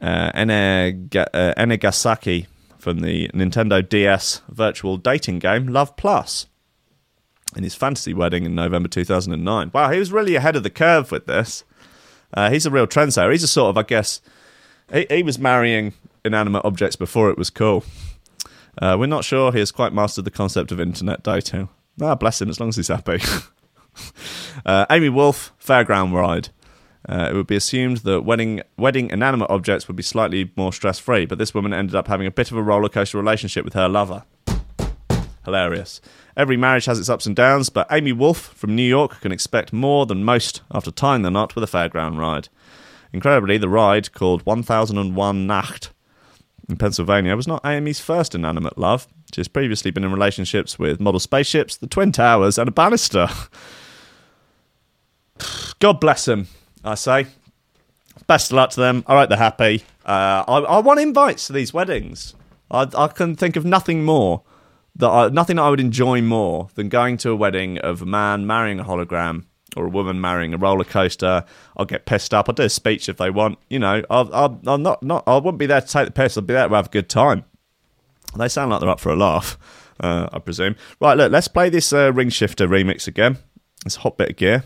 uh, uh, Anegasaki from the Nintendo DS virtual dating game Love Plus in his fantasy wedding in November 2009. Wow, he was really ahead of the curve with this. Uh, he's a real trendsetter. He's a sort of, I guess, he, he was marrying inanimate objects before it was cool. Uh, we're not sure he has quite mastered the concept of internet dating. Ah, bless him, as long as he's happy. *laughs* uh, Amy Wolfe, Fairground Ride. Uh, it would be assumed that wedding, wedding inanimate objects would be slightly more stress free, but this woman ended up having a bit of a roller coaster relationship with her lover. Hilarious. Every marriage has its ups and downs, but Amy Wolfe from New York can expect more than most after tying the knot with a fairground ride. Incredibly, the ride, called 1001 Nacht in Pennsylvania, was not Amy's first inanimate love. She has previously been in relationships with model spaceships, the Twin Towers, and a banister. *sighs* God bless them, I say. Best of luck to them. I hope they're happy. Uh, I, I want invites to these weddings. I, I can think of nothing more that I, nothing I would enjoy more than going to a wedding of a man marrying a hologram or a woman marrying a roller coaster. I'll get pissed up. I'll do a speech if they want. You know, I'll, I'll, I'll not, not, I wouldn't be there to take the piss. I'll be there to have a good time. They sound like they're up for a laugh, uh, I presume. Right, look, let's play this uh, Ring Shifter remix again. It's a hot bit of gear.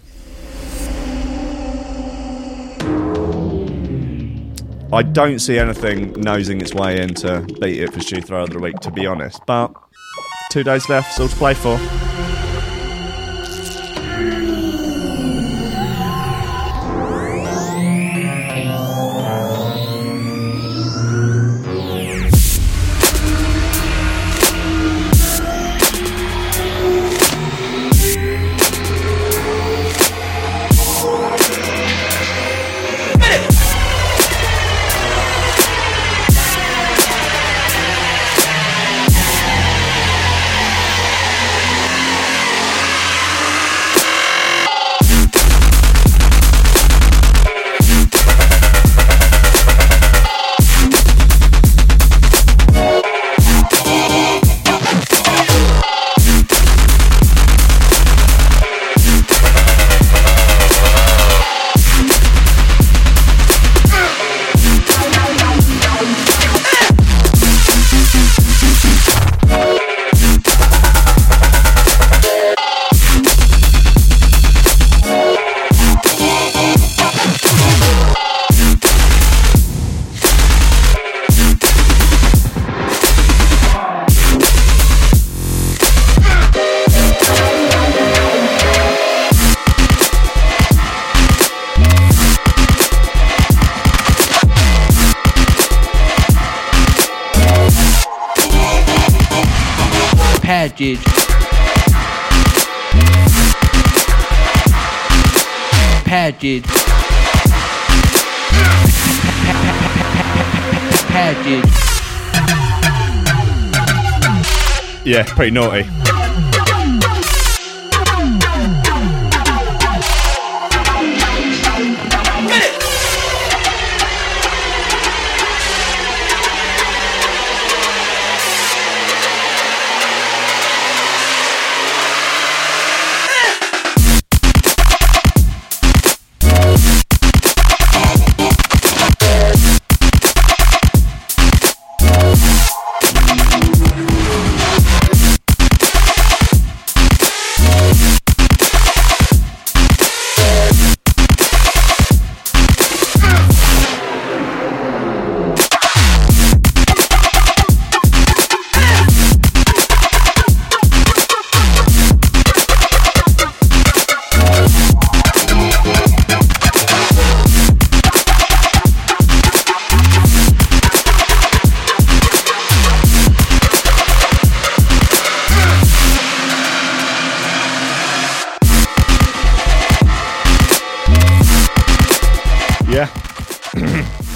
I don't see anything nosing its way in to beat it for Shoe Throw of the Week, to be honest. But two days left, still to play for. Pretty naughty.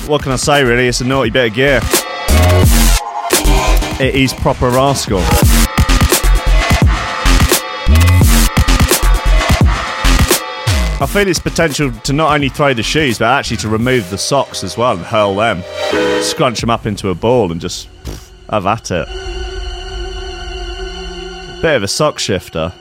What can I say, really? It's a naughty bit of gear. It is proper rascal. I feel its potential to not only throw the shoes, but actually to remove the socks as well and hurl them. Scrunch them up into a ball and just have at it. Bit of a sock shifter.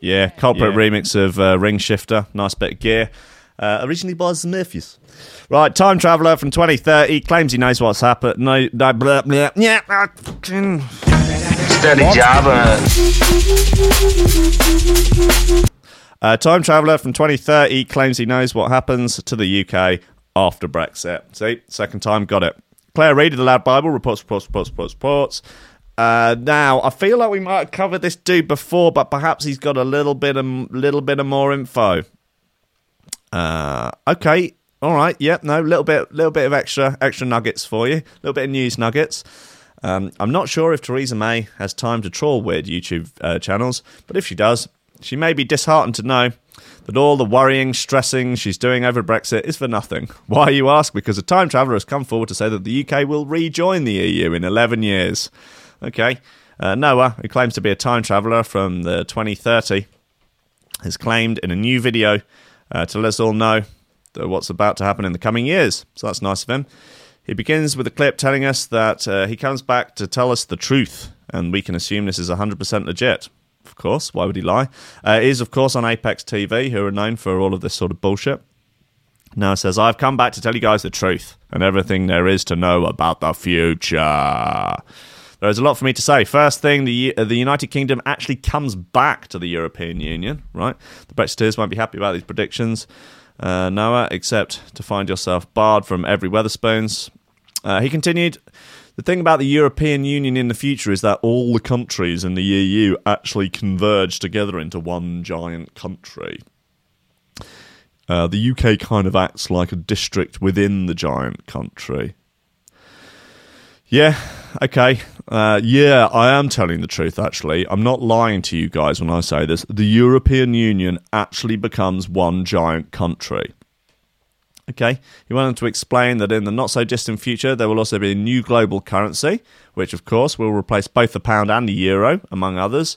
Yeah, culprit remix of uh, Ring Shifter. Nice bit of gear. Uh, originally by Smurfs. Right, Time Traveller from 2030 claims he knows what's happened. No, no, blah, blah, yeah, ah, fucking- Steady job. Uh, Uh, Time Traveller from 2030 claims he knows what happens to the UK after Brexit. See, second time, got it. Claire Reid of the LADbible reports, reports, reports, reports, reports. Uh, now, I feel like we might have covered this dude before, but perhaps he's got a little bit of little bit of more info. Uh, okay, all right, yep, no, little bit, little bit of extra, extra nuggets for you, little bit of news nuggets. Um, I'm not sure if Theresa May has time to troll weird YouTube uh, channels, but if she does, she may be disheartened to know that all the worrying, stressing she's doing over Brexit is for nothing. *laughs* Why, you ask? Because a time traveller has come forward to say that the UK will rejoin the EU in 11 years. Okay. Uh, Noah, who claims to be a time traveller from the 2030, has claimed in a new video uh, to let us all know what's about to happen in the coming years. So that's nice of him. He begins with a clip telling us that uh, he comes back to tell us the truth, and we can assume this is 100% legit. Of course, why would he lie? Uh, it is, of course, on Apex TV, who are known for all of this sort of bullshit. Now says, I've come back to tell you guys the truth and everything there is to know about the future. There is a lot for me to say. First thing, the the United Kingdom actually comes back to the European Union, right? The Brexiteers won't be happy about these predictions, uh, Noah, except to find yourself barred from every Wetherspoons. Uh, he continued, the thing about the European Union in the future is that all the countries in the EU actually converge together into one giant country. Uh, the UK kind of acts like a district within the giant country. Yeah, okay. Uh, yeah, I am telling the truth, actually. I'm not lying to you guys when I say this. The European Union actually becomes one giant country. Okay, he went on to explain that in the not so distant future, there will also be a new global currency, which of course will replace both the pound and the euro, among others.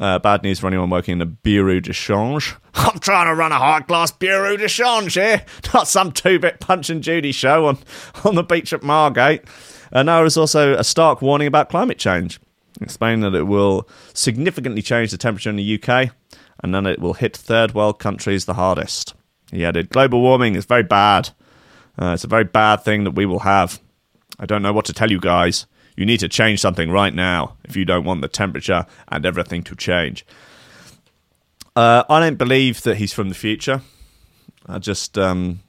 Uh, bad news for anyone working in the Bureau de Change. *laughs* I'm trying to run a high class Bureau de Change here, *laughs* not some two bit Punch and Judy show on, on the beach at Margate. Uh, now, there's also a stark warning about climate change, explaining that it will significantly change the temperature in the UK and then it will hit third world countries the hardest. He added, Global warming is very bad. Uh, it's a very bad thing that we will have. I don't know what to tell you guys. You need to change something right now if you don't want the temperature and everything to change. Uh, I don't believe that he's from the future. I just, um,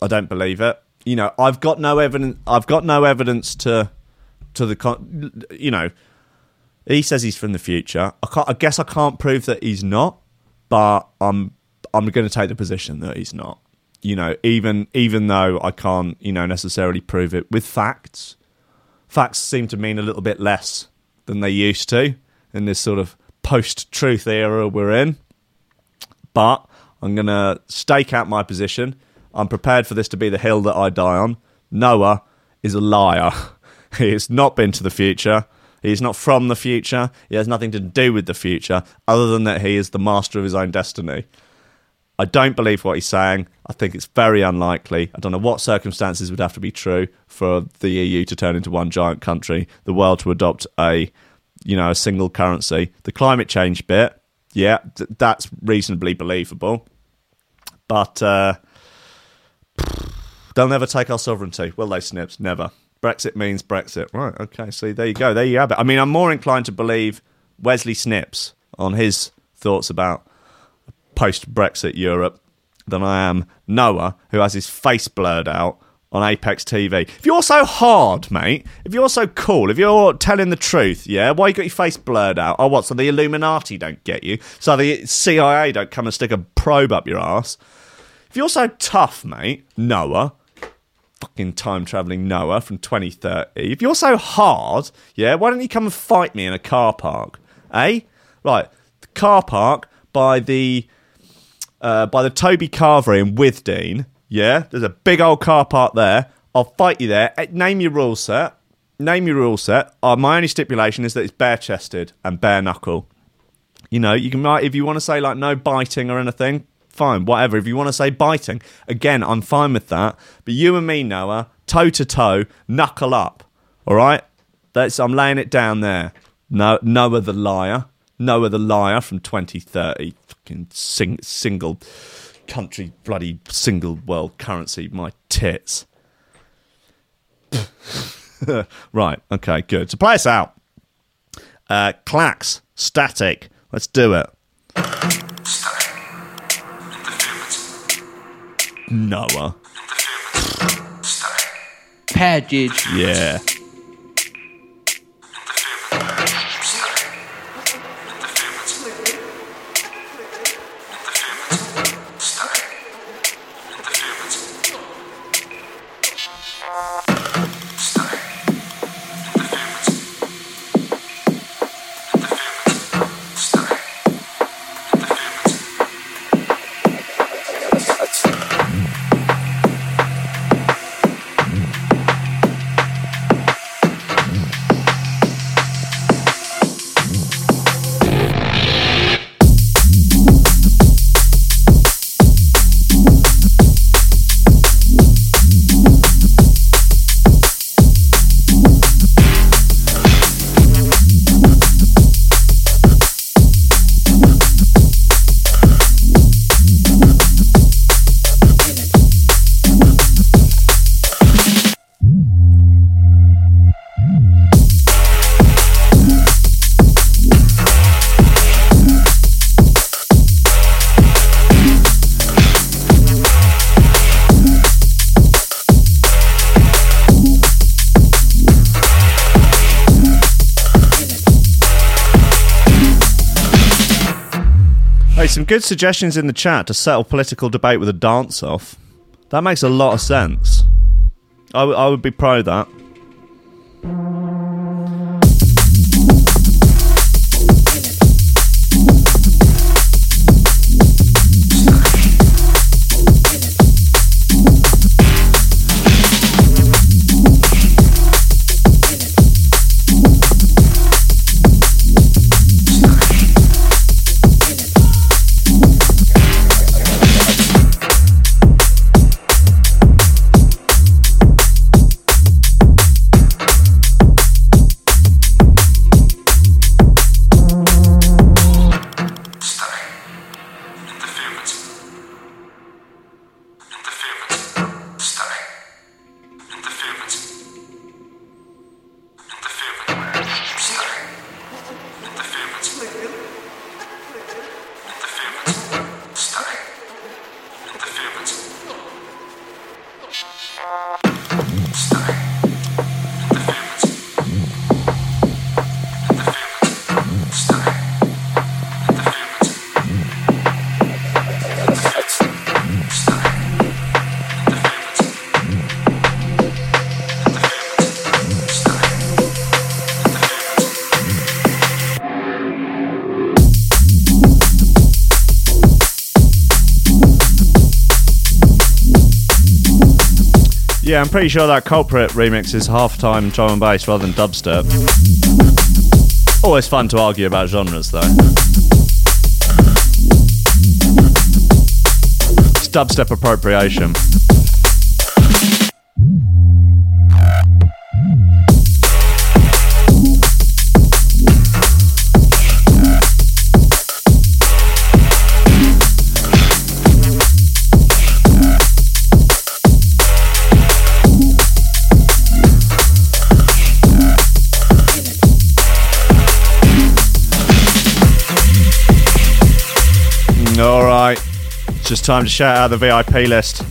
I don't believe it. You know, I've got no evidence. I've got no evidence to, to the, con- you know, he says he's from the future. I can't. I guess I can't prove that he's not, but I'm, I'm going to take the position that he's not. You know, even even though I can't, you know, necessarily prove it with facts facts seem to mean a little bit less than they used to in this sort of post truth era we're in. But I'm going to stake out my position. I'm prepared for this to be the hill that I die on. Noah is a liar. *laughs* He has not been to the future. He is not from the future. He has nothing to do with the future, other than that he is the master of his own destiny. I don't believe what he's saying. I think it's very unlikely. I don't know what circumstances would have to be true for the EU to turn into one giant country, the world to adopt a, you know, a single currency. The climate change bit, yeah, th- that's reasonably believable. But uh, they'll never take our sovereignty, will they, Snipes? Never. Brexit means Brexit. Right, okay, see, there you go. There you have it. I mean, I'm more inclined to believe Wesley Snipes on his thoughts about post Brexit Europe than I am Noah, who has his face blurred out on Apex TV. If you're so hard, mate, if you're so cool, if you're telling the truth, yeah, why you got your face blurred out? Oh, what? So the Illuminati don't get you? So the CIA don't come and stick a probe up your ass? If you're so tough, mate, Noah, fucking time traveling Noah from 2030, if you're so hard, yeah, why don't you come and fight me in a car park? Eh? Right, the car park by the uh, by the Toby Carvery in Withdean. Yeah, there's a big old car park there. I'll fight you there. Eh, Name your rule set. Name your rule set. Uh, my only stipulation is that it's bare chested and bare knuckle. You know, you can if you want to say like no biting or anything. Fine, whatever. If you want to say biting, again, I'm fine with that. But you and me, Noah, toe to toe, knuckle up. All right, that's I'm laying it down there. No, Noah the liar. Noah the liar from 2030. Fucking sing, single country, bloody single world currency. My tits. *laughs* right. Okay. Good. So play us out. Uh, clacks. Static. Let's do it. Noah. Package. Yeah. Some good suggestions in the chat to settle political debate with a dance off. That makes a lot of sense. I, w- I would be pro that. Yeah, I'm pretty sure that Culprit remix is half-time drum and bass rather than dubstep. Always fun to argue about genres, though. It's dubstep appropriation. Just time to shout out the VIP list.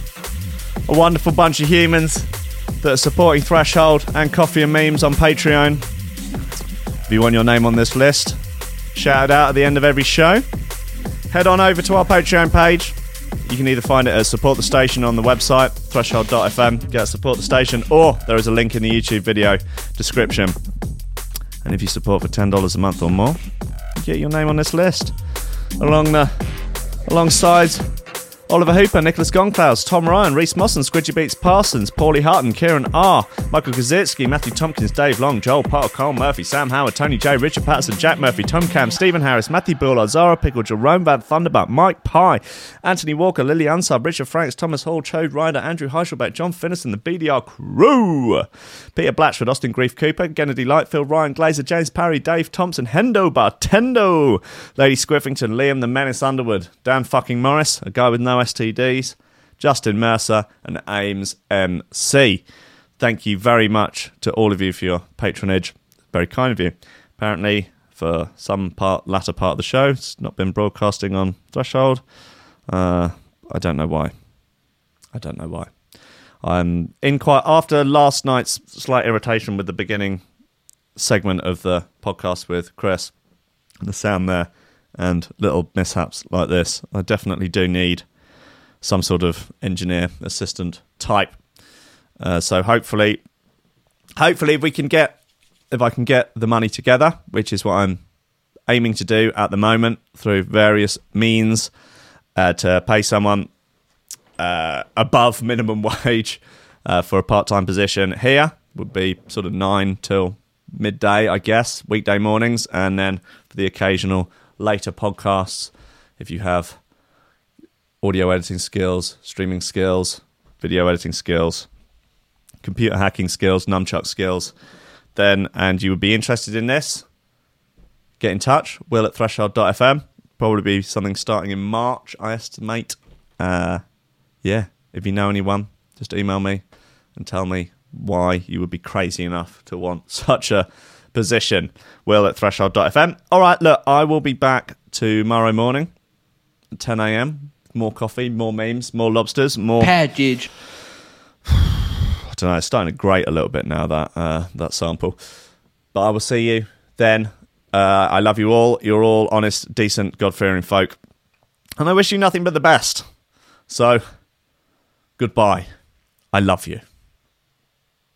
A wonderful bunch of humans that are supporting Threshold and Coffee and Memes on Patreon. If you want your name on this list, shout out at the end of every show. Head on over to our Patreon page. You can either find it at Support the Station on the website, threshold.fm, get Support the Station, or there is a link in the YouTube video description. And if you support for $10 a month or more, get your name on this list. Along the alongside Oliver Hooper, Nicholas Gonclaus, Tom Ryan, Reese Mosson, Squidgy Beats Parsons, Paulie Hutton, Kieran R, Michael Kazitsky, Matthew Tompkins, Dave Long, Joel Potter, Cole Murphy, Sam Howard, Tony J, Richard Patterson, Jack Murphy, Tom Cam, Stephen Harris, Matthew Bullard, Zara Pickle, Jerome Van Thunderbutt, Mike Pye, Anthony Walker, Lily Unsub, Richard Franks, Thomas Hall, Chode Ryder, Andrew Heichelbeck, John Finnison, the BDR crew, Peter Blatchford, Austin Grief Cooper, Kennedy Lightfield, Ryan Glazer, James Parry, Dave Thompson, Hendo Bartendo, Lady Squiffington, Liam the Menace Underwood, Dan fucking Morris, a guy with no STDs, Justin Mercer, and Ames MC. Thank you very much to all of you for your patronage. Very kind of you. Apparently, for some part, latter part of the show, it's not been broadcasting on Threshold. Uh, I don't know why. I don't know why. I'm in quite after last night's slight irritation with the beginning segment of the podcast with Chris, the sound there, and little mishaps like this. I definitely do need some sort of engineer assistant type. Uh, so hopefully, hopefully, if we can get, if I can get the money together, which is what I'm aiming to do at the moment through various means uh, to pay someone uh, above *laughs* minimum wage uh, for a part-time position here would be sort of nine till midday, I guess, weekday mornings, and then for the occasional later podcasts, if you have audio editing skills, streaming skills, video editing skills, computer hacking skills, nunchuck skills, then and you would be interested in this, get in touch. Will at threshold.fm. Probably be something starting in March, I estimate. Uh, yeah, if you know anyone, just email me and tell me why you would be crazy enough to want *laughs* such a position. Will at threshold.fm. All right, look, I will be back tomorrow morning, 10 a.m. More coffee, more memes, more lobsters, more. Package. *sighs* I don't know. It's starting to grate a little bit now that uh, that sample. But I will see you then. Uh, I love you all. You're all honest, decent, God fearing folk, and I wish you nothing but the best. So, goodbye. I love you.